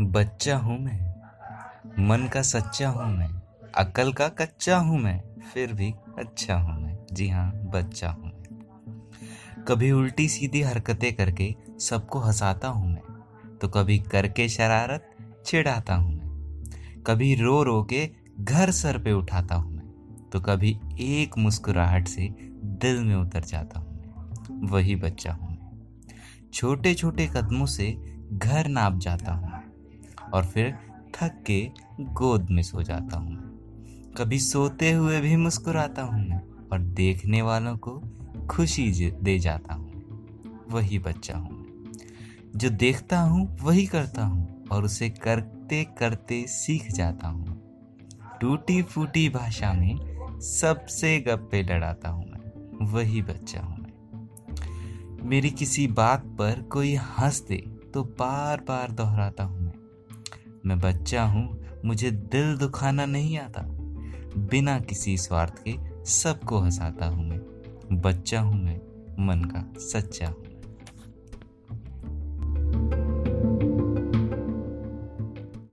बच्चा हूँ मैं, मन का सच्चा हूँ मैं, अकल का कच्चा हूँ मैं, फिर भी अच्छा हूँ मैं। जी हाँ बच्चा हूँ मैं। कभी उल्टी सीधी हरकतें करके सबको हंसाता हूँ मैं तो कभी करके शरारत चिढ़ाता हूँ मैं। कभी रो रो के घर सर पे उठाता हूँ मैं तो कभी एक मुस्कुराहट से दिल में उतर जाता हूँ मैं। वही बच्चा हूँ मैं। छोटे छोटे कदमों से घर नाप जाता हूँ और फिर थक के गोद में सो जाता हूँ। कभी सोते हुए भी मुस्कुराता हूँ मैं और देखने वालों को खुशी दे जाता हूँ। वही बच्चा हूँ। जो देखता हूँ, वही करता हूँ और उसे करते करते सीख जाता हूँ। टूटी फूटी भाषा में सबसे गप्पे लड़ाता हूँ मैं। वही बच्चा हूँ मैं। मेरी किसी बात पर कोई हंस दे तो बार बार दोहराता हूँ। मैं बच्चा हूँ, मुझे दिल दुखाना नहीं आता। बिना किसी स्वार्थ के सबको हंसाता हूँ मैं। बच्चा हूँ मैं, मन का सच्चा हूँ।